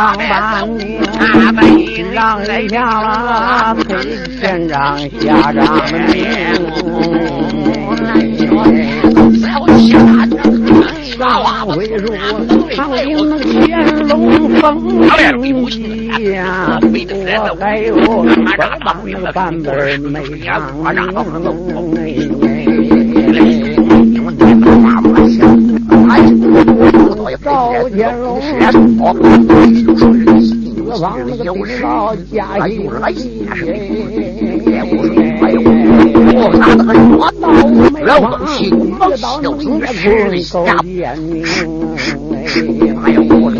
上半年，让人下了配县长下张上回说，上领那乾隆封地呀，我还有帮那半辈没上赵天龙，四方那个地老家有我打的很多刀，老百姓往小村吃下，还有我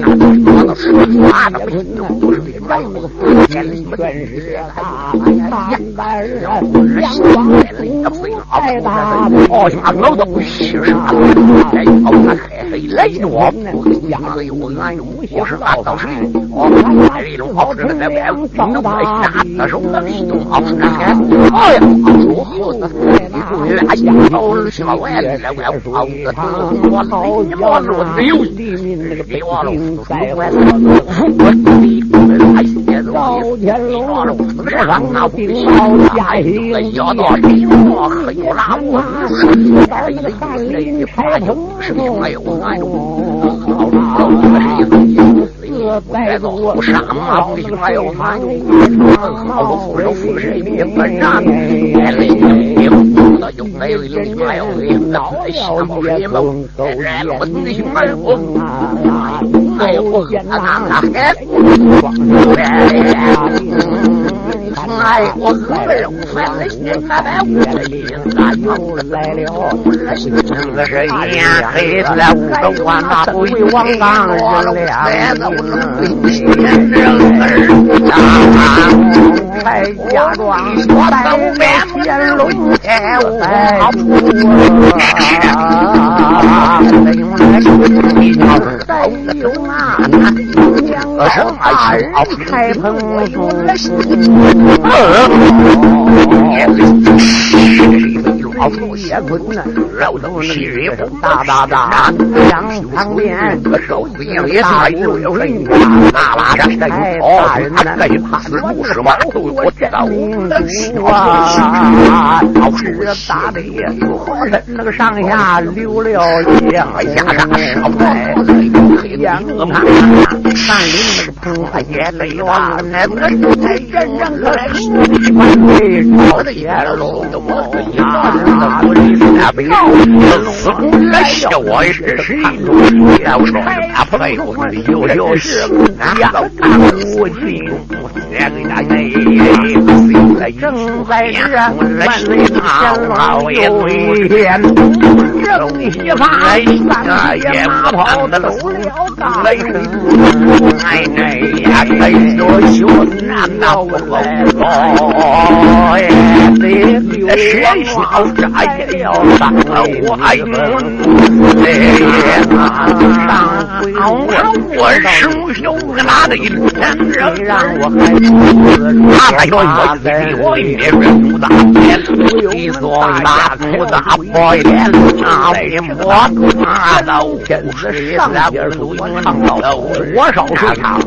我那说话的不行，都是别人那个福建的全是大大人，两方太大，好像老都不是啥，哎，好那黑黑来着我，哎呦哎呦，我是俺倒是，我看这种好吃的在外屋，听着我下，那时候那一种好吃的，哎呀，说。我俩家头小外来外跑个头，我老我没有那个别忘了，在外头我地来些赵天龙，我上那顶老家一个小道里，我黑拉我，到那个翰林开城，哎呦哎呦，好老老这带着我上马不行，哎呦妈哟，好多富人富人也本上，哎嘞。有没有有没有领导小姐们来了，你行没有？哎呦，我那那还哎，我二人反正现在我又来了，那个是眼黑在屋头玩那鬼王当人了，天人儿啊！才假装在天龙天外啊！再有啊，两个大人开棚好富也困难，肉都稀里糊大大大，两旁边手也大有有人，那拉着太大人呐，怕是不是嘛？我找啊，老是大的也浑那个上下流了两下啥烧菜，两个看山里那个棚子也累哇，那个太人人可来，我的天喽，我的呀！那不是那北四公来笑我是谁？要说大朋友，有就是两无情，两家内正在这万岁堂老有言，正西方三爷马跑的走了大雷，哎呀，哎呦，修难道不来了？哎，这谁笑？扎也要上我哎上回我生小哪的人让我还哎呦呦，我一人不大脸，一说大不大破脸，那为么他都天子上边都唱到多少唱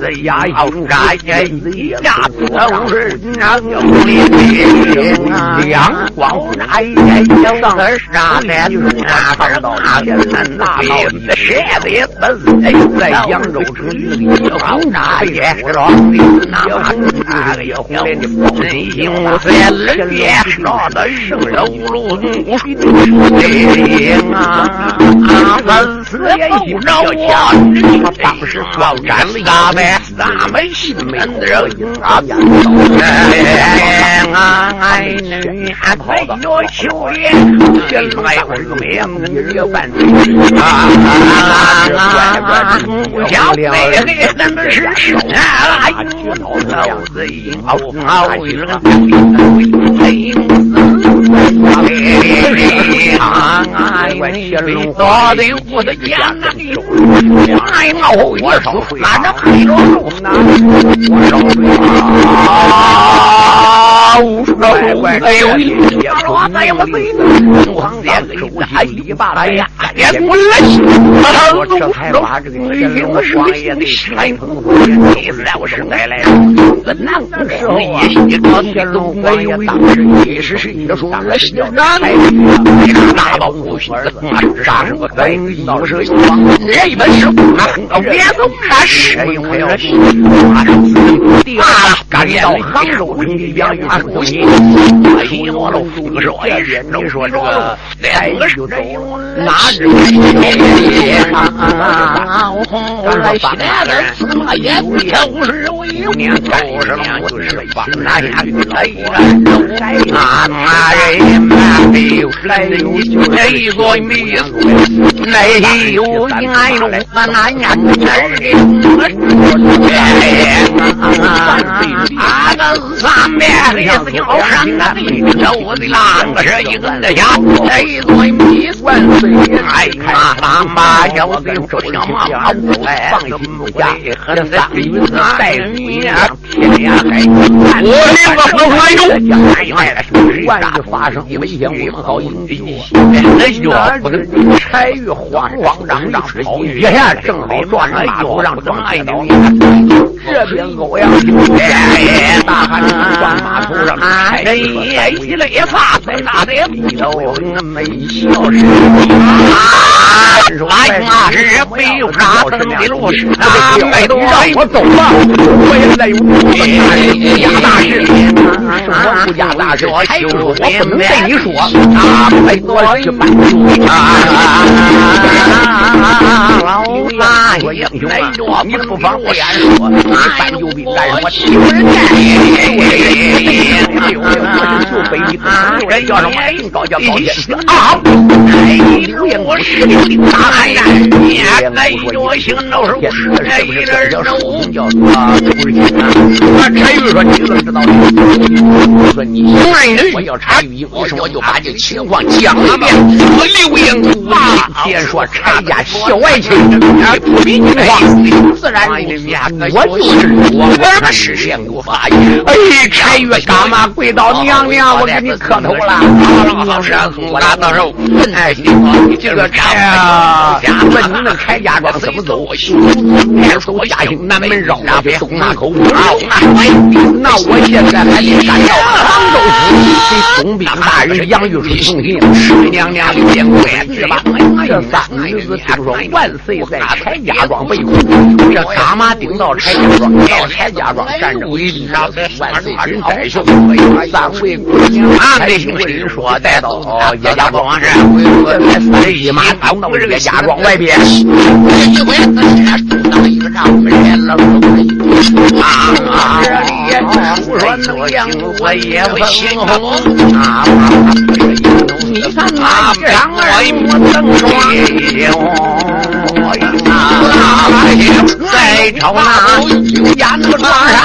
这呀要扎也一下都是娘有力阳光。哎呀，小子啥的，那边大天南大老的谁的本哎，在扬州城里好大也是老的，那那个红脸的风行在人边上的生肉路哎啊，本死也不着我，他当时光斩了咱们咱们西门的人啊，哎啊哎女啊，快点！秋叶，天来我个面子热半天啊！不想背黑咱们是啊！老子一毛毛一人黑啊！哎，天龙大的我的眼呐！哎，我我少睡，俺这黑着肉呢，我少睡啊！乖乖，哎呦，我。哎呀，我背着，我连个一大一把来呀，也滚来！我这才把这个乾隆王爷给让生开来了。那时候啊，乾隆王爷当时也是是一个说了小柴玉大宝不许杀什么白有是有王，这本是啊别动那谁用了马上第二赶到杭州城里边与主席哎呦喽，不是我也是，你说这个两个是哪只？啊！我来西南的司马炎，都是为年都是年就是帮那下来人，啊那人嘛没有来有就没个没有，没有爱弄那那年儿的，啊个三面的小山那里，我的郎是一个那家，没个没万岁，哎啊妈呀！我跟周小马马五来，放心不下，和那三个女子带你呀，天涯海角。我领个何怀中，来了，万一发生危险，我们好应急。那就不是柴玉慌慌张张跑一下，正好撞上马路上撞一刀。这边欧阳平大汉撞马头上，哎呀一勒发，在那边低头没笑声。哎呀！是北沙登的路是啊，没多让我走吧，我现在有家大事，我不家大事，我不能对你说啊，没多去办啊。老大说英雄啊，你不妨我言说，你搬救兵干什么？救人家，救救北京，人叫什么？高叫高天啊！哎，刘彦我是大汉人。哎呦，我心都是不是这一人叫什叫啊？不是啊！柴玉说：“你怎么知道的？”我说：“你男人，我叫柴玉英，我说我就把这情况讲一遍。”我刘英武既然说柴家小爱情，不比你话，自然我就是我，我他实现过发言。哎，柴玉干嘛跪倒娘娘？我给你磕头了。好是我俩到时候哎，这个柴啊，问你那柴家庄怎么走？面走嘉兴南门绕过去东马口，那我现在还得赶到杭州府给总兵大人杨玉春送信，娘娘刘建贵是吧？这三个女子听说万岁在柴家庄被困，这干嘛顶到柴家庄？到柴家庄站着为礼，万岁人带秀，三位姑娘啊，这姓人说带到叶家庄是，这才三一马挡到这个家庄外边。一回自家住到一个丈夫人了，啊啊！我说能养我也不心红啊！你看那张外母登双啊！再瞅那刘家那个庄上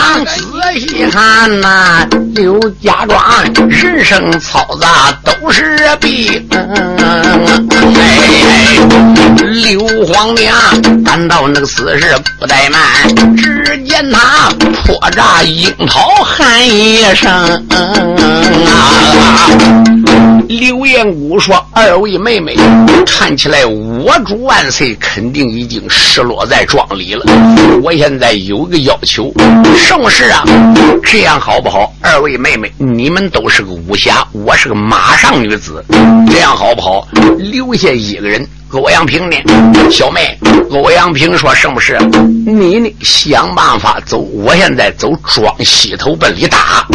仔细看呐，刘家庄人生嘈杂都是病。刘皇娘赶到那个死事不怠慢，只见他破炸樱桃喊一声啊！刘彦武说：“二位妹妹，看起来我主万岁肯定已经失落在庄里了。我现在有个要求，什么事啊？这样好不好？二位妹妹，你们都是个武侠，我是个马上女子，这样好不好？留下一个人。”欧阳平呢？小妹，欧阳平说：“什么事？你呢？想办法走。我现在走庄西头奔里打，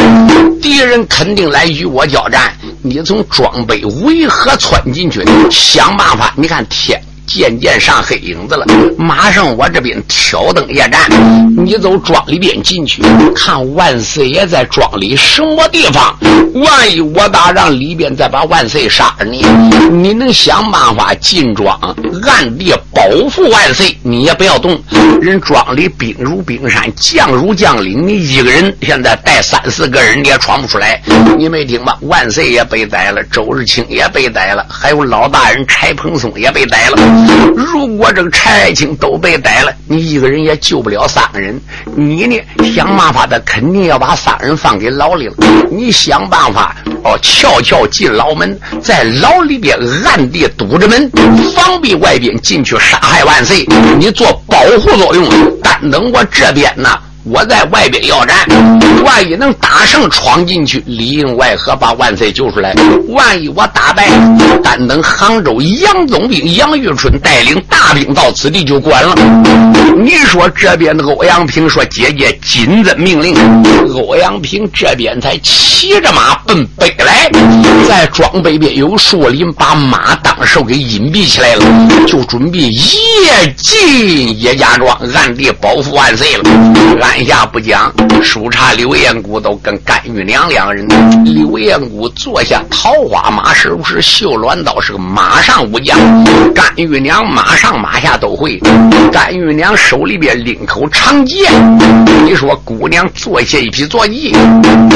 敌人肯定来与我交战。你从庄北围河窜进去，想办法。你看天。”渐渐上黑影子了，马上我这边挑灯夜战，你走庄里边进去，看万岁爷在庄里什么地方。万一我打让里边再把万岁杀了你，你能想办法进庄暗地保护万岁，你也不要动。人庄里兵如冰山，将如将领，你一个人现在带三四个人你也闯不出来。你没听吗？万岁也被逮了，周日清也被逮了，还有老大人柴蓬松也被逮了。如果这个柴青都被逮了，你一个人也救不了三个人。你呢，想办法的，肯定要把三人放给牢里了。你想办法哦，悄悄进牢门，在牢里边暗地堵着门，防备外边进去杀害万岁。你做保护作用，但等我这边呢。我在外边要战，万一能打胜闯进去，里应外合把万岁救出来。万一我打败，单等杭州杨总兵杨玉春带领大兵到此地就管了。你说这边的欧阳平说：“姐姐，谨遵命令。”欧阳平这边才骑着马奔北来，在庄北边有树林，把马当手给隐蔽起来了，就准备夜进叶家庄，暗地保护万岁了。俺。天下不讲，书查刘彦谷都跟甘玉娘两人。刘彦谷坐下桃花马，是不是绣鸾刀？是个马上武将。甘玉娘马上马下都会。甘玉娘手里边拎口长剑。你说姑娘坐下一匹坐骑，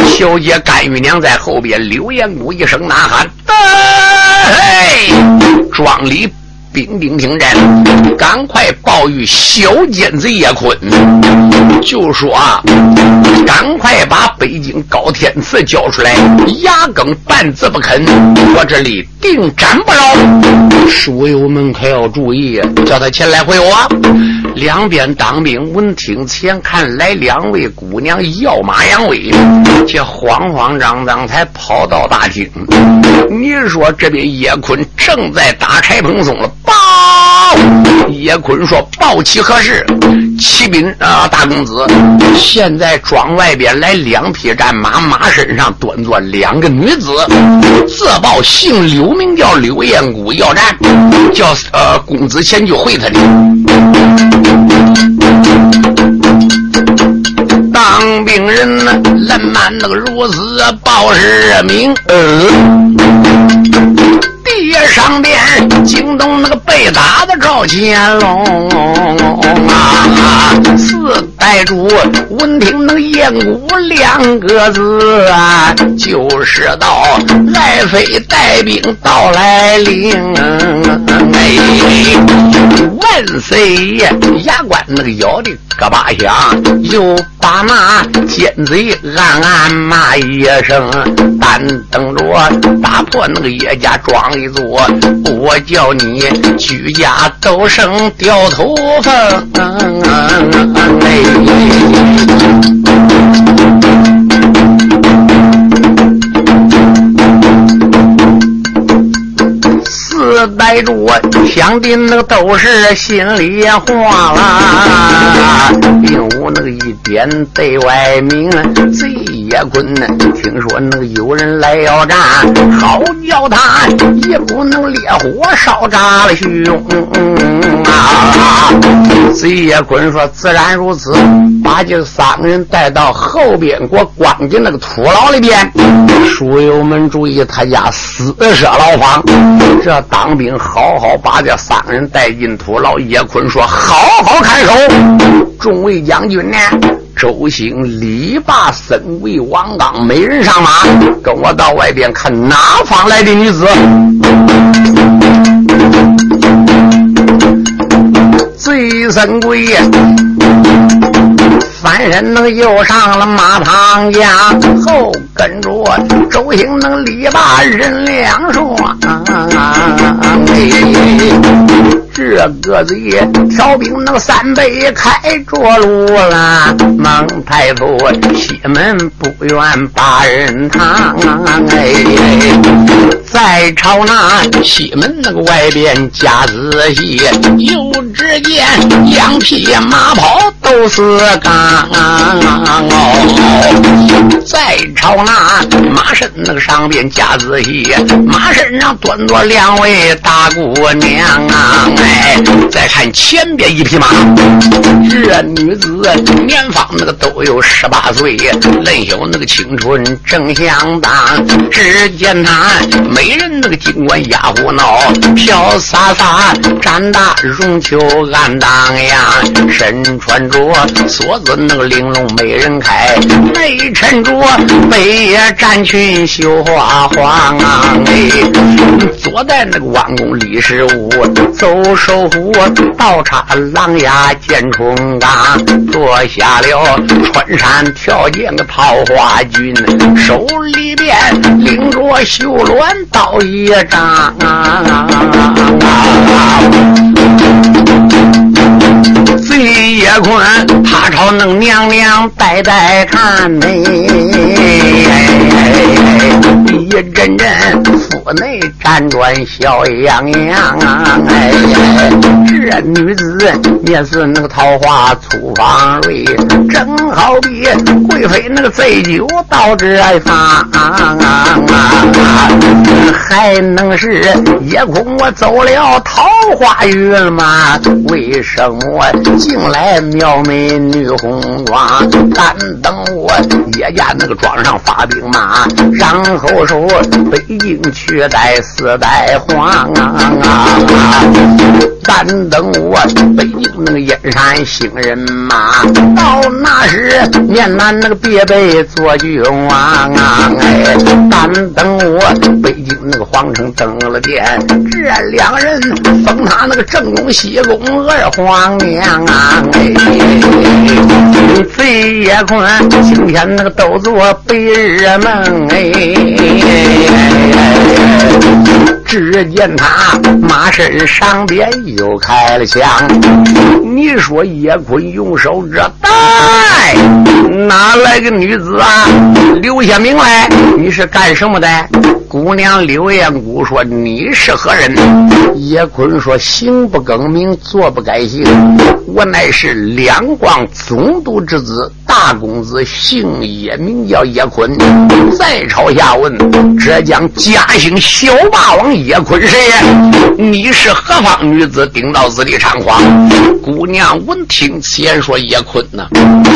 小姐甘玉娘在后边。刘彦谷一声呐喊：“嘿！”庄里。兵丁听真，赶快报与小奸贼叶坤，就说啊，赶快把北京高天赐交出来，牙根半字不肯，我这里定斩不饶。书友们可要注意，叫他前来会我。两边当兵闻听前看来两位姑娘要马扬威，这慌慌张张才跑到大厅。你说这边叶坤正在打柴蓬松了。报！叶坤说：“报起何事？启禀啊，大公子，现在庄外边来两匹战马，马身上端坐两个女子。自报姓刘，名叫刘彦谷，要战，叫呃公子前去会他的。当兵人呢，烂满那个如此报是名。”地上边惊动那个被打的赵乾隆啊！主闻听那燕谷两个字啊，就是到来飞带兵到来临。哎，万岁爷牙关那个咬的咯巴响，又把那奸贼暗暗骂一声，但等着打破那个叶家庄。一座，我叫你居家都生掉头发。四代主想的那个都是心里话啦，并无那个一点对外名。贼。叶坤呢？听说那个有人来要战，好叫他也不能烈火烧炸了胸啊！贼叶坤说：“自然如此，把这三个人带到后边，给我关进那个土牢里边。书友们注意，他家私设牢房，这当兵好好把这三个人带进土牢。”叶坤说：“好好看守。”众位将军呢？周兴、李霸、孙贵、王刚，没人上马，跟我到外边看哪方来的女子。贼孙贵翻身能又上了马旁架，后跟着周兴、能李霸人两双。这个贼调兵那个三倍开着路了，孟太祖西门不愿把人趟哎，再朝那西门那个外边加仔细，又只见两匹马跑都是刚哦，再朝那马身那个上边加仔细，马身上端着两位大姑娘啊。哎，再看前边一匹马，这女子年方那个都有十八岁，嫩有那个青春正相当。只见她美人那个尽管压胡闹，飘洒洒，展大绒球暗荡呀。身穿着锁子那个玲珑美人开，内衬着北野战裙绣花黄！哎，坐在那个弯弓立十五，走守护倒插狼牙剑冲刚，坐下了穿山跳涧的桃花军，手里边拎着绣鸾刀一张。贼叶坤，他朝那娘娘呆呆看呢，一阵阵腹内辗转笑洋洋啊！哎，这女子也是那个桃花粗方蕊，正好比贵妃那个醉酒到这方，还能是夜空我走了桃花运吗？为什么？进来妙美女红妆，但等我叶家那个庄上发兵马，然后说北京去带四代皇啊！但等我北京那个燕山兴人马，到那时面南那个别备做君王啊！哎，但等我北京那个皇城登了殿，这两人封他那个正宫西宫二皇娘啊！哎，贼也困，今天那个都做白日梦哎。只见他马身上边又开了枪，你说叶坤用手这带，哪来个女子啊？留下名来，你是干什么的？姑娘刘艳姑说：“你是何人？”叶坤说：“行不更名，坐不改姓，我乃是两广总督之子，大公子，姓叶，名叫叶坤。再朝下问，浙江嘉兴小霸王叶坤谁？你是何方女子？顶到子里猖狂？”姑娘闻听此言，说：“叶坤呐，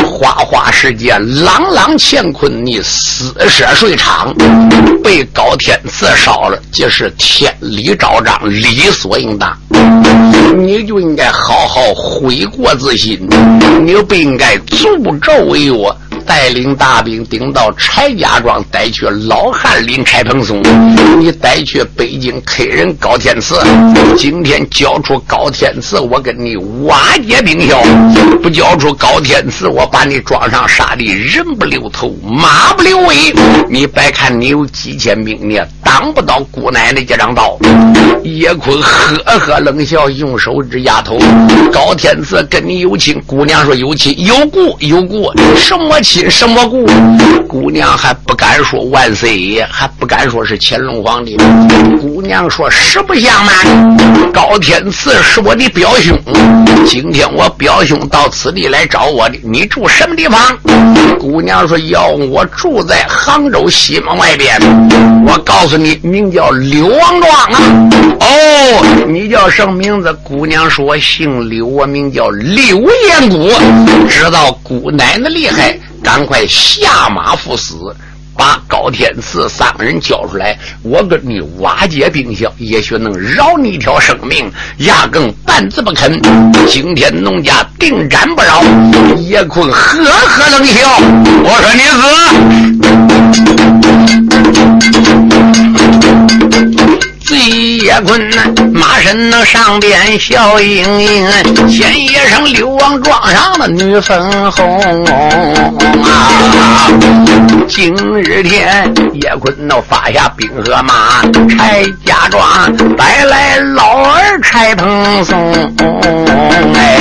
花花世界，朗朗乾坤，你私设睡场，被高天。”赐烧了，这是天理昭彰，理所应当。你就应该好好悔过自新，你不应该诅咒为我。带领大兵顶到柴家庄，带去老汉林柴鹏松。你带去北京客人高天赐，今天交出高天赐，我跟你瓦解兵校；不交出高天赐，我把你装上杀的人不留头，马不留尾。你别看你有几千兵，你挡不到姑奶奶这张刀。叶坤呵呵冷笑，用手指丫头：高天赐跟你有亲？姑娘说有亲，有故有故，什么亲？什么故？姑娘还不敢说万岁爷，还不敢说是乾隆皇帝。姑娘说实不相瞒，高天赐是我的表兄。今天我表兄到此地来找我的，你住什么地方？姑娘说要我住在杭州西门外边。我告诉你，名叫柳王庄啊。哦，你叫什么名字？姑娘说姓柳，我名叫柳延姑。知道姑奶奶厉害。赶快下马赴死，把高天赐三个人交出来，我跟你瓦解兵校，也许能饶你一条生命。压根半字不肯。今天农家定斩不饶。叶坤呵呵冷笑，我说你死。醉叶坤呐，马身那上边笑盈盈，前一声刘王庄上的女粉红啊！今日天叶坤那发下兵和马，柴家庄带来老儿柴蓬松，哎，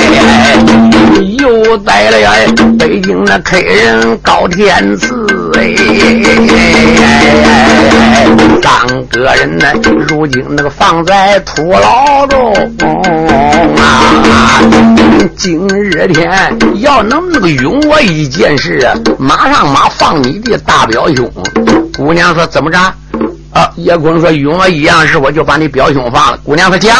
又带来北京的客人高天赐，哎，三个人呢。如今那个放在土牢中啊！今日天要能那个允我一件事啊，马上马放你的大表兄。姑娘说怎么着？啊！叶坤说允我一样事，我就把你表兄放了。姑娘说讲。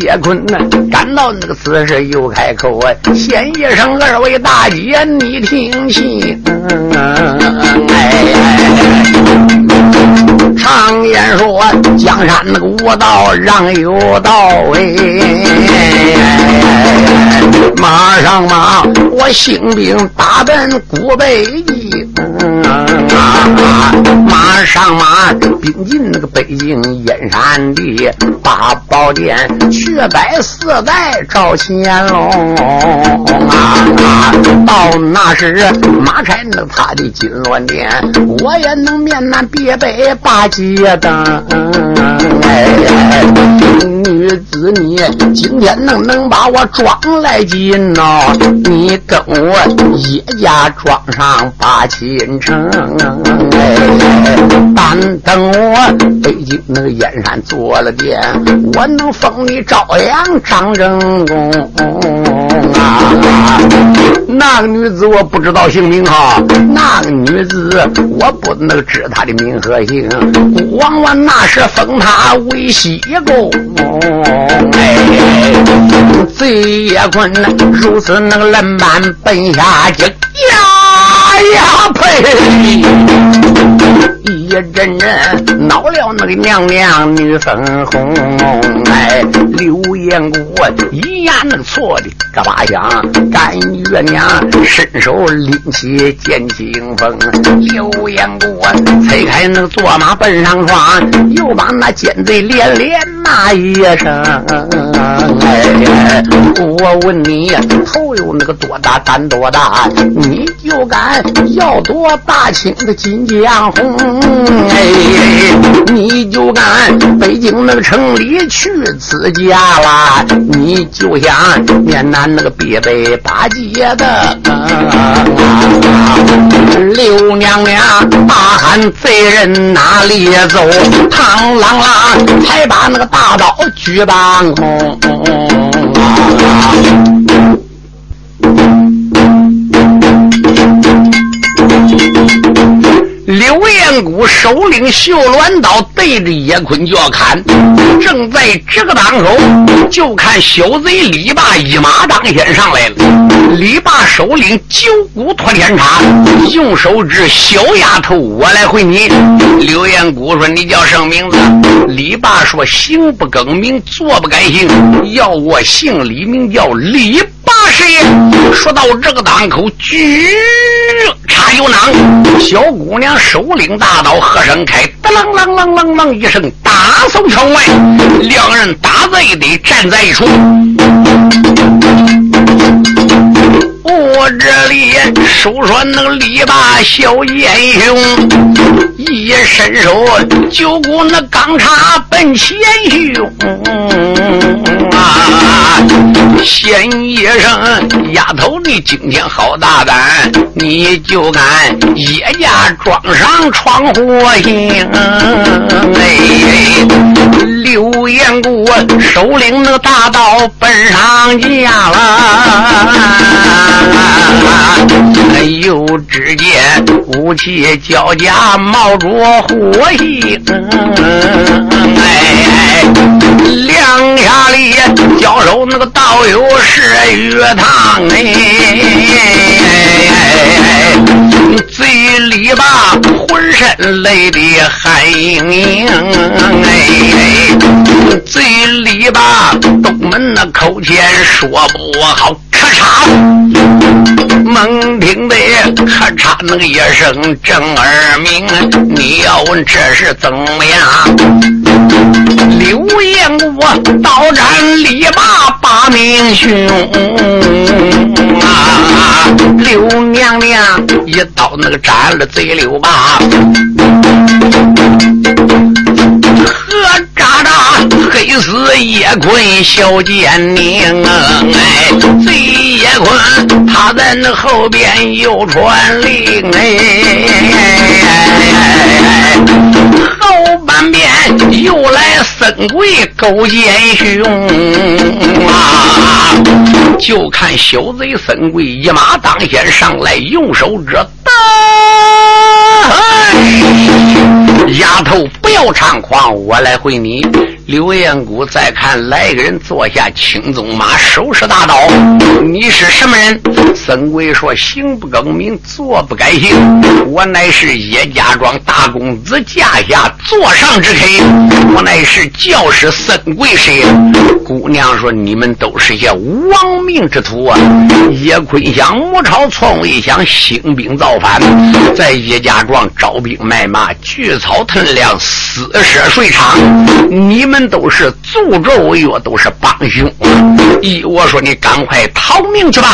解坤呢，赶到那个此时又开口啊，先一声，二位大姐你听信。嗯。言说，江山那个无道，让有道哎。马上马，我兴兵打奔古北义。嗯。马上马兵进那个北京燕山地，八宝殿去拜四代赵乾隆啊！到那时马开那他的金銮殿，我也能面南别北把街灯。女子你今天能能把我装来进哦？你跟我叶家庄上把亲成。但等我北京那个燕山做了殿，我能封你朝阳张正公啊！那个女子我不知道姓名哈，那个女子我不能知她的名和姓。孤王那时封她为西宫，哎，贼也困难，如此那个冷板奔下京呀呀呸！一阵阵恼了那个娘娘女粉红，哎，刘彦古一言那错的。嘎巴响，干月娘伸手拎起剑清风，刘彦古推开那个坐马奔上床，又把那奸贼连连骂一声，哎，我问你头有那个多大胆多大，你就敢要夺大清的金江红？哎，你就敢北京那个城里去自家啦？你就想面南那个别北八街的刘娘娘大喊贼人哪里走？螳螂啦，才把那个大刀举半空。刘彦古手领绣鸾刀，对着叶坤就要砍。正在这个当口，就看小贼李霸一马当先上来了。李霸手领九股托天叉，用手指：“小丫头，我来回你。”刘彦古说：“你叫什么名字？”李霸说：“行不更名，坐不改姓，要我姓李，名叫李。”八十爷说到这个当口，举叉有囊，小姑娘手领大刀，喝声开，当啷啷啷啷啷一声，打送城外，两人打在一堆，站在一处。我这里手说那个李霸小英雄，一伸手就鼓那钢叉奔前胸！先一声，丫头你今天好大胆，你就敢叶家庄上闯祸星？哎，刘彦古手领那大刀奔上家了。又只见武器交加冒着火星，有那个道友是月堂哎，嘴里吧浑身累的汗盈盈，哎，嘴里吧东门那口前说不好。嚓，猛听得咔嚓那个一声震耳鸣。你要问这是怎么样？刘彦国刀斩李霸把命凶啊！刘娘娘一刀那个斩了贼刘霸。何渣渣黑死叶坤小奸佞，哎，贼叶坤他在那后边又传令，哎，后半边又来森鬼勾奸凶啊！就看小贼森鬼一马当先上来，用手指打。丫头，不要猖狂，我来回你。刘彦古再看来个人坐下青鬃马，手持大刀。你是什么人？孙贵说：行不更名，坐不改姓。我乃是叶家庄大公子驾下座上之客。我乃是教师孙贵谁？姑娘说：你们都是些亡命之徒啊！叶坤想母朝篡位，想兴兵造反，在叶家庄招兵买马，聚草屯粮，私设税场。你们都是助纣为虐，都是帮凶。依我说，你赶快逃命去吧。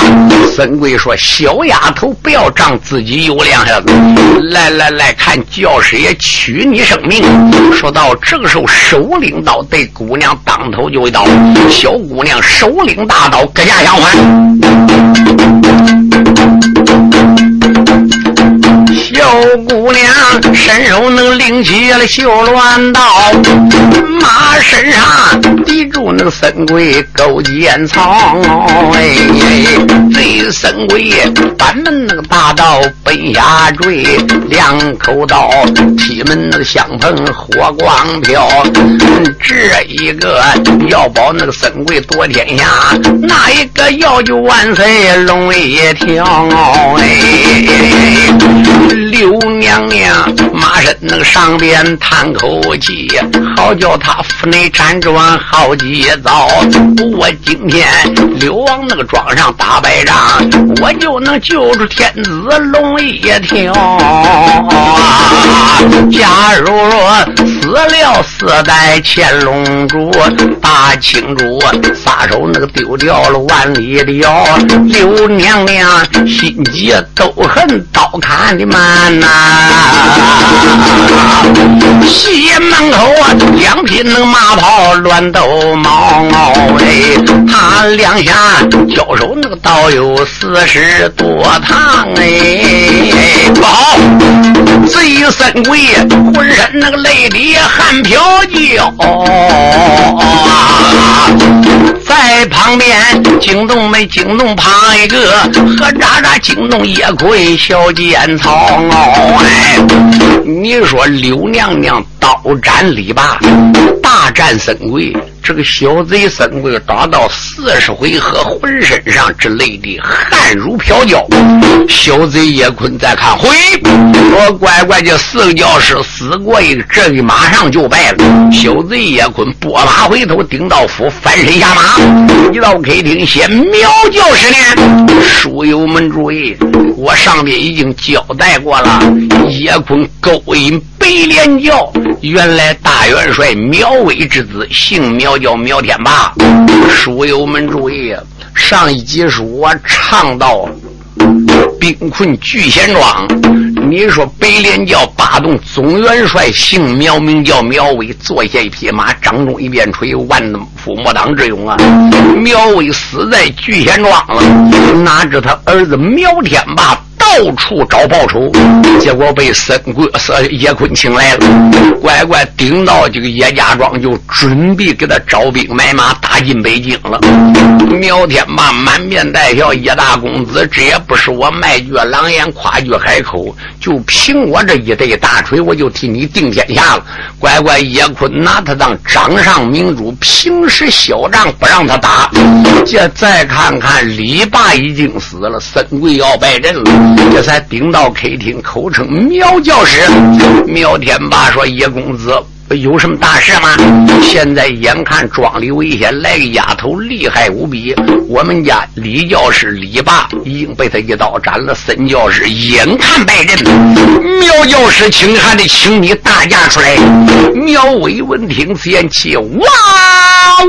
孙贵所以说：“小丫头，不要仗自己有两下子。来来来看，教师爷取你生命。”说到这个时候，首领刀对姑娘当头就一刀。小姑娘首领大刀，割下相还。小姑娘伸手能拎起了绣鸾刀，马身上抵住那个孙贵勾肩草。哎，这神龟板门那个大刀奔下坠，两口刀劈门那个香喷火光飘。这一个要保那个神龟夺天下，那一个要救万岁龙一条。哎。刘娘娘，马身那个上边叹口气，好叫他府内辗转好几遭。我今天刘王那个庄上打败仗，我就能救出天子龙一条。假如说死了四代乾隆主，大清主撒手那个丢掉了万里的腰，刘娘娘心急都恨刀砍的慢。呐，西门口啊，两匹那个马跑乱斗毛毛哎，他两下交手那个刀有四十多趟哎，不好，贼孙贵浑身那个泪滴汗飘娇啊，在旁边惊动没惊动旁一个，何渣渣惊动叶魁小尖草。哎，你说刘娘娘刀斩李霸，大战孙贵。这个小贼孙贵打到四十回合，浑身上之类的汗如飘焦。小贼叶坤再看，回，我乖乖这四个教师死过一个，这个马上就败了。小贼叶坤拨马回头，丁道夫翻身下马，一到客厅先苗教师呢。书友们注意，我上面已经交代过了，叶坤勾引白莲教，原来大元帅苗威之子，姓苗。叫苗天霸，书友们注意，上一集书我唱到兵困聚贤庄，你说北连教八洞总元帅姓苗，名叫苗威，坐下一匹马，掌中一边锤，万夫莫当之勇啊！苗威死在聚贤庄了，哪知他儿子苗天霸。到处找报仇，结果被孙贵、孙叶坤请来了，乖乖顶到这个叶家庄，就准备给他招兵买马，打进北京了。苗天霸满面带笑，叶大公子，这也不是我卖句狼言，夸句海口，就凭我这一对大锤，我就替你定天下了。乖乖，叶坤拿他当掌上明珠，平时嚣张不让他打。这再看看，李霸已经死了，孙贵要败阵了。这才顶到客厅，口称苗教师。苗天霸说：“叶公子。”有什么大事吗？现在眼看庄里危险，来个丫头厉害无比。我们家李教师李霸已经被他一刀斩了，孙教师眼看败阵，苗教师请还得请你大驾出来。苗伟闻听此言，气哇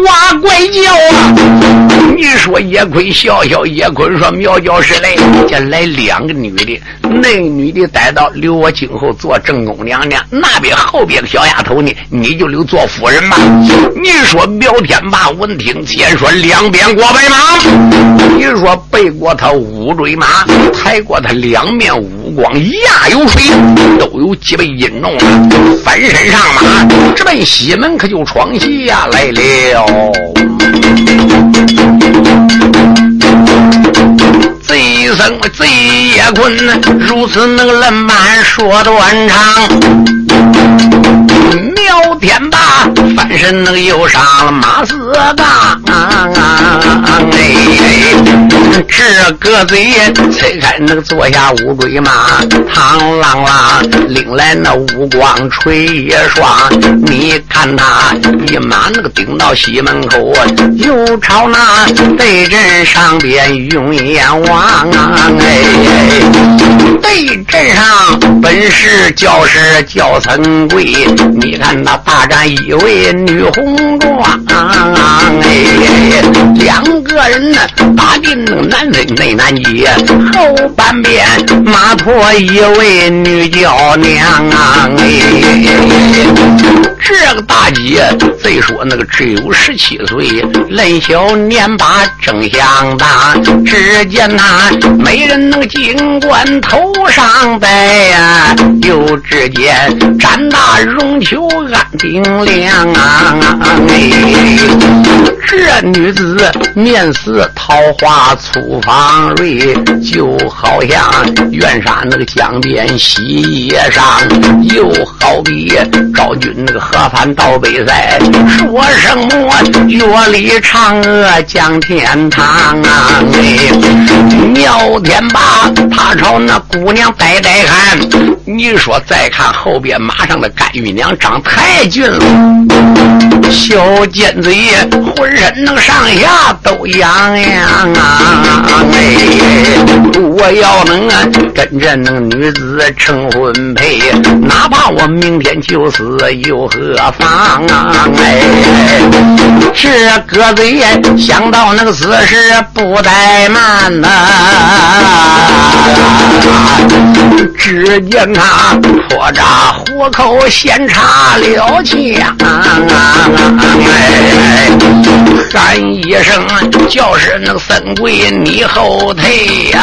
哇怪叫啊！你说叶坤笑笑，叶坤说苗教师来，这来两个女的，那女的带到留我今后做正宫娘娘，那边后边个小丫头。你就留做夫人吧。你说苗天霸闻听先说两边过白马，你说背过他五追马，抬过他两面五光一压有水，都有几倍阴重翻身上马，直奔西门，可就闯下来了。贼僧贼叶坤如此那个冷慢说断肠。苗天霸翻身那个又上了马四杠，哎。这个嘴推开那个坐下乌龟马，唐啷啷领来那五光锤一双。你看他一马那个顶到西门口，又朝那对阵上边用眼望。哎，对阵上本是教师教陈贵，你看那大战一位女红妆。哎，个人呢打进那个。南分内南街后半边马驮一位女娇娘啊！这个大姐虽说那个只有十七岁，嫩小年把正相当。只见那美人那个金冠头上戴呀，又只见展大绒球安顶亮啊！这女子面似桃花粗。不方瑞，就好像远山那个江边洗衣裳，又好比昭君那个河畔倒杯赛，说什么月里嫦娥降天堂啊！哎，苗天霸他朝那姑娘呆呆看，你说再看后边马上的甘玉娘长太俊了，小尖嘴，浑身那个上下都一痒痒啊！哎，我要能跟着那女子成婚配，哪怕我明天就死又何妨啊！哎，这个嘴想到那个死事不怠慢呐，只见他破着虎口先插了枪，哎，喊一声叫是那个孙贵你。后退呀！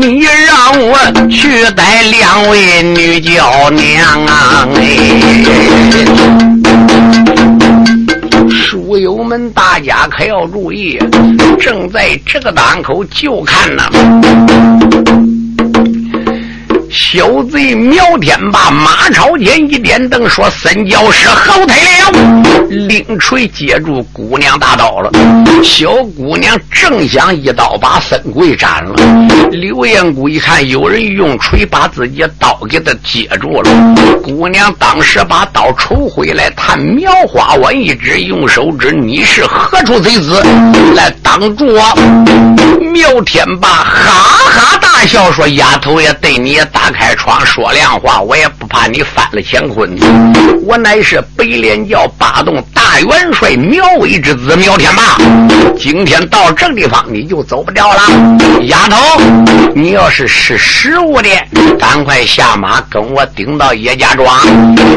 你让我去带两位女娇娘啊！哎，书友们，大家可要注意，正在这个档口，就看呐。小贼苗天霸马朝前一点灯，说：“三教师后退了。”令锤接住姑娘大刀了。小姑娘正想一刀把孙贵斩了。刘彦姑一看有人用锤把自己刀给他接住了，姑娘当时把刀抽回来，探苗花碗一指，用手指：“你是何处贼子，来挡住我？”苗天霸哈哈大笑说：“丫头也对你打。”打开窗说亮话，我也不怕你翻了乾坤。我乃是北连教八洞大元帅苗威之子苗天霸。今天到这地方，你就走不掉了。丫头，你要是识时务的，赶快下马跟我顶到叶家庄，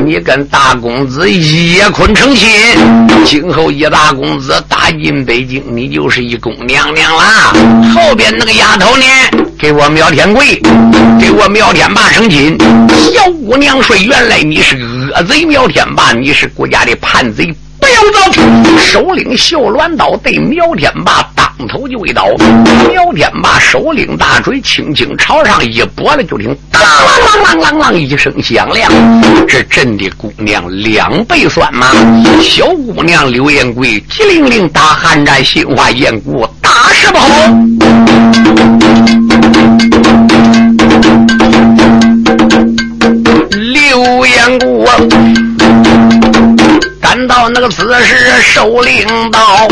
你跟大公子叶坤成亲。今后叶大公子打进北京，你就是一宫娘娘了。后边那个丫头呢，给我苗天贵，给我苗天。霸成亲，小姑娘说：“原来你是恶贼苗天霸，你是国家的叛贼，不要走！”首领绣鸾刀对苗天霸当头就一刀，苗天霸首领大锤，轻轻朝上一拨了，就听当啷啷啷啷啷一声响亮，这真的姑娘两倍酸吗。小姑娘刘延贵急灵灵打寒战，心怀厌故，打是不好。刘延古赶到那个此时收领刀，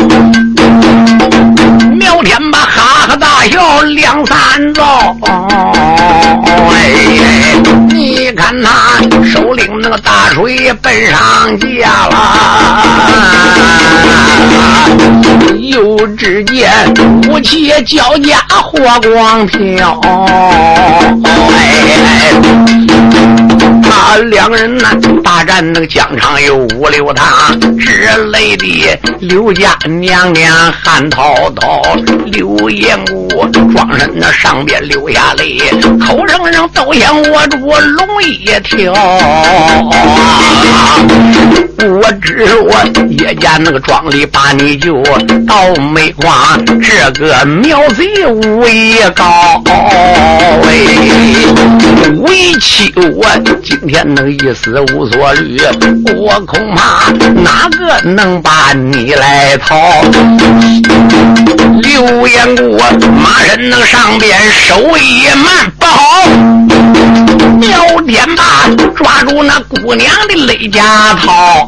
苗天霸哈哈大笑两三遭。哎，你看他首领那个大锤奔上家了，又只见武器交加火光飘。哎。他两人呐，大战那个疆场有五六趟，之类的。刘家娘娘汗滔滔，刘延武上边流下泪，口声声都想握住我龙一条。我知我叶家那个庄里把你救，倒霉光这个苗贼武艺高，哎为妻我今。天能一死无所虑，我恐怕哪个能把你来逃？刘延谷马人能上边手一慢，不好！苗天霸抓住那姑娘的肋夹套，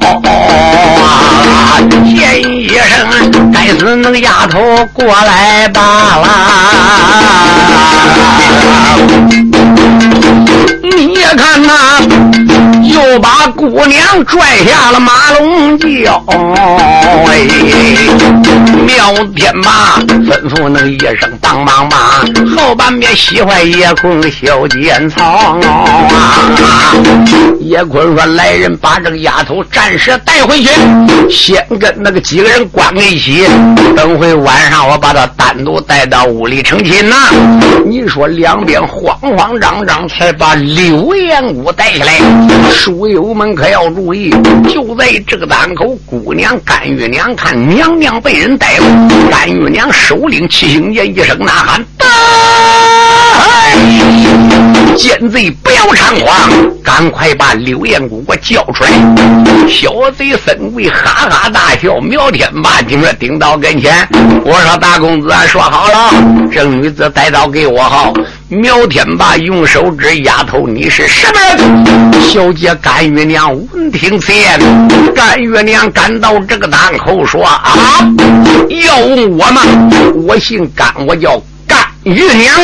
见一声，该死那个丫头过来罢了。你也看呐，又把姑娘拽下了马龙桥。哎，苗天霸吩咐那一声帮帮忙，后半边喜欢叶坤小尖草。叶坤说：“来人，把这个丫头暂时带回去，先跟那个几个人关在一起，等会晚上我把她单独带到屋里成亲呐。”你说两边慌慌张张，才把。刘延武带下来，书友们可要注意！就在这个档口，姑娘甘玉娘看娘娘被人逮捕，甘玉娘首领七星爷一声呐喊：“得！奸贼不要猖狂，赶快把刘延武给我叫出来！”小贼孙贵哈哈大笑。苗天霸听着顶到跟前，我说：“大公子，说好了，这女子带到给我好。”苗天霸用手指丫头，你是什么人？小姐甘月娘闻听此言，甘月娘赶到这个档口说：“啊，要问我吗？我姓甘，我叫甘月娘。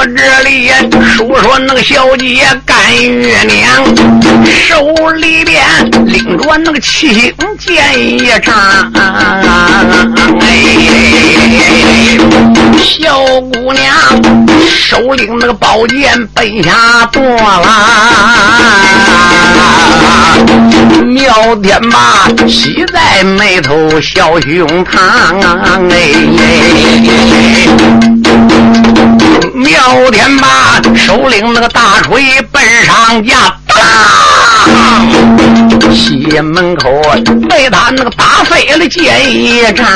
我这里说说那个小姐甘月娘，手里边拎着那个七星剑一张。小姑娘手拎那个宝剑奔下多了，苗天霸喜在眉头笑胸膛。哎。苗天霸首领那个大锤奔上架，当！西门口被他那个打飞了剑一仗。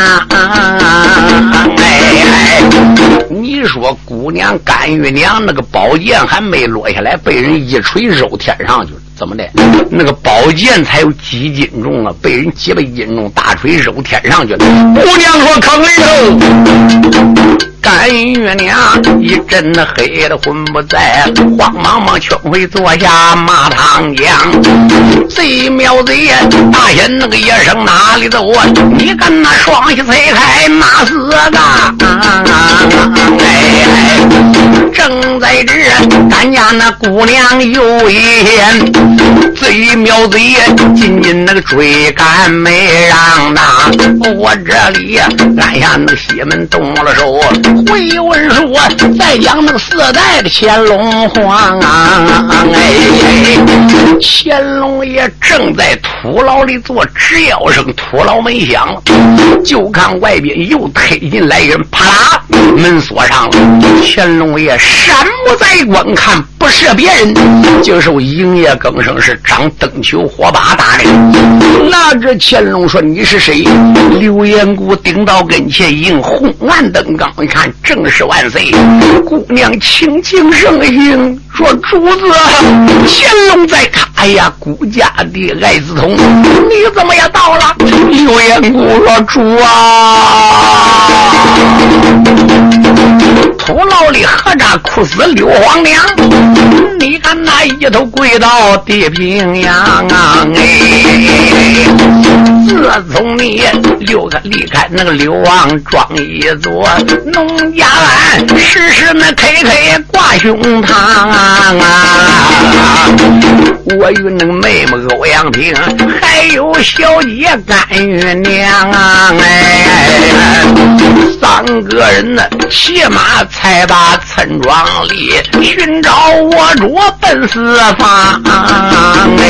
哎，你说姑娘甘玉娘那个宝剑还没落下来，被人一锤扔天上去了，怎么的？那个宝剑才有几斤重啊，被人几百斤重大锤扔天上去了。姑娘说：“坑里头。”甘月娘一阵的黑的魂不在，慌忙忙劝回坐下骂唐江。贼苗贼大仙那个一声哪里走啊？你看那双膝推开那四个？哎，正在这，咱家那姑娘有一天，贼瞄贼紧紧那个追赶没让那。我这里按下那个西门动了手。回文书，再讲那个四代的乾隆皇啊！哎，乾隆爷正在土牢里做只要声，土牢门响，就看外边又推进来人，啪啦，门锁上了。乾隆爷山不在观看，不是别人，就是营业更生是张灯球火把打的。那这乾隆说：“你是谁？”刘延谷顶到跟前，迎红暗灯刚，一看正。是万岁！姑娘轻轻声音说：“主子，乾隆在看。哎呀，顾家的爱子通，你怎么也到了？”刘延姑说：“主啊，土牢里何扎哭死刘皇娘？你看那一头跪到地平洋啊！哎，自从你六个离开那个刘王庄一座农家。”时时那开开挂胸膛啊！我与那妹妹欧阳平，还有小姐甘玉娘啊！哎，三个人呢，骑马才把村庄里寻找我主奔四方。哎，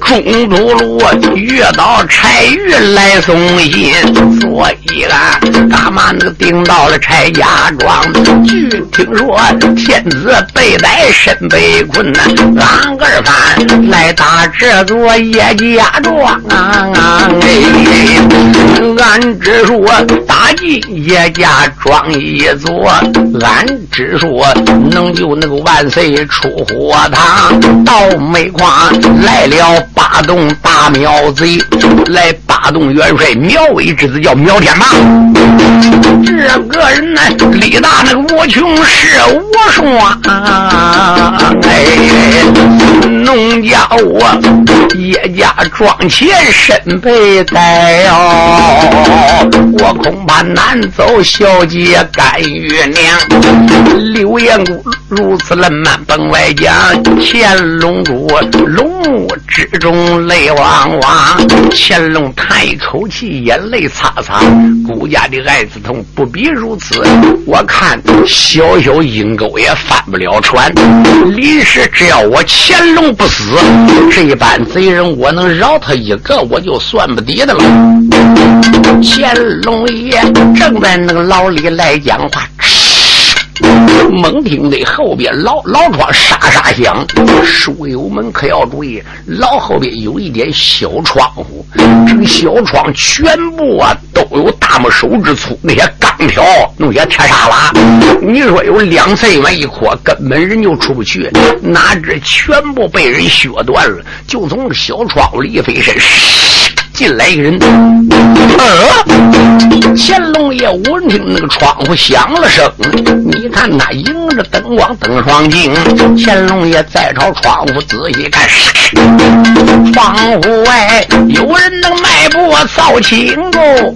中途路遇到柴玉来送信，所以啊，干嘛那个顶到了柴家庄？据听说天子被逮身被困呐，俺二番来打这座叶家庄。哎，俺只说打进叶家庄一座，俺只说能救那个万岁出火堂。到煤矿来了八洞大苗贼，来八洞元帅苗威之子叫苗天霸。这个人呢，力大那个无穷是无双。哎，农家我叶家庄前身被带哦，我恐怕难走小姐甘玉娘。刘彦姑如此冷慢本外讲，乾隆主龙目之中泪汪汪，乾隆叹一口气，眼泪擦擦，顾家的爱子同不必如此。我看小小阴沟也翻不了船。临时只要我乾隆不死，这一班贼人我能饶他一个，我就算不底的了。乾隆爷正在那个牢里来讲话。猛听得后边牢牢窗沙沙响，书友们可要注意，牢后边有一点小窗户，这个小窗全部啊都有大拇手指粗，那些钢条，那些铁沙拉，你说有两三元一阔，根本人就出不去，哪知全部被人削断了，就从小窗户里飞身。进来一个人，呃，乾隆爷闻听那个窗户响了声，你看他迎着灯光登双镜，乾隆爷再朝窗户仔细看，窗户外有人能迈步扫清哦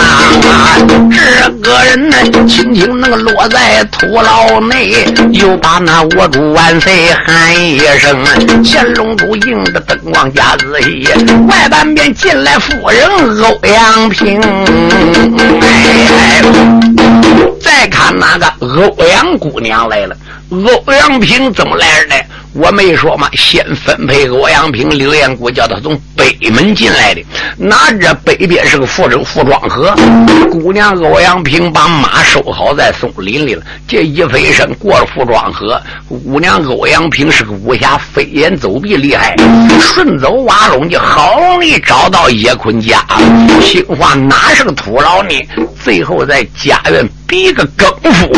啊，这个人呢，轻轻那个落在土牢内，又把那我主万岁喊一声，乾隆主迎着灯光加仔细，外边。南边进来夫人欧阳平，哎，再看那个欧阳姑娘来了，欧阳平怎么来的？我没说吗？先分配欧阳平、刘彦谷，叫他从北门进来的。哪知北边是个富州傅庄河，姑娘欧阳平把马收好在松林里了。这一飞身过了富庄河，姑娘欧阳平是个武侠，飞檐走壁厉害，顺走瓦垄就好容易找到叶坤家。听话哪是个土老呢？最后在家院比个更夫，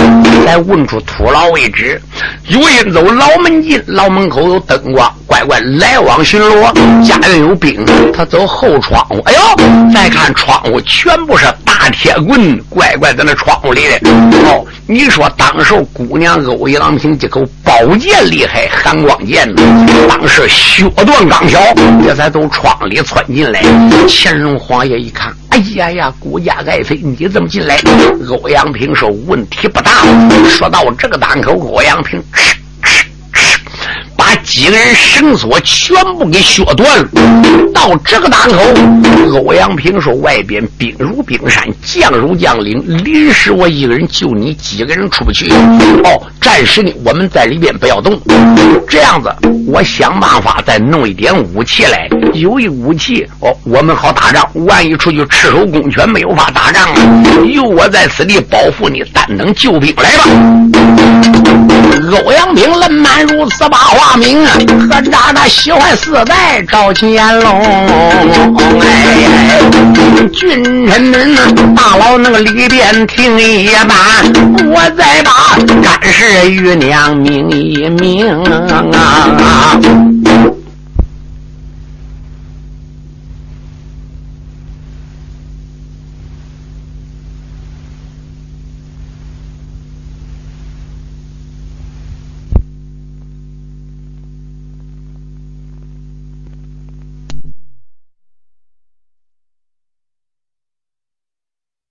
才问出土牢位置。如因走牢门进，老门口有灯光，乖乖来往巡逻。家院有兵，他走后窗户。哎呦，再看窗户全部是大铁棍，乖乖在那窗户里的。哦，你说当时姑娘欧阳平这口宝剑厉害，寒光剑呢？当时削断钢条，这才从窗里窜进来。乾隆皇爷一看。哎呀呀，顾家爱妃，你怎么进来？欧阳平说：“问题不大。”说到这个档口，欧阳平，把几个人绳索全部给削断了。到这个档口，欧阳平说：“外边兵如冰山，将如将领，临时我一个人救你，几个人出不去。哦，暂时呢，我们在里边不要动。这样子，我想办法再弄一点武器来。”有一武器哦，我们好打仗。万一出去赤手空拳，没有法打仗了。有我在此地保护你，但等救兵来吧。欧阳平冷满如此把话明啊，何渣那喜欢四代赵乾隆。哎，君臣们大牢那个里边听一半，我再把干事玉娘明一明啊。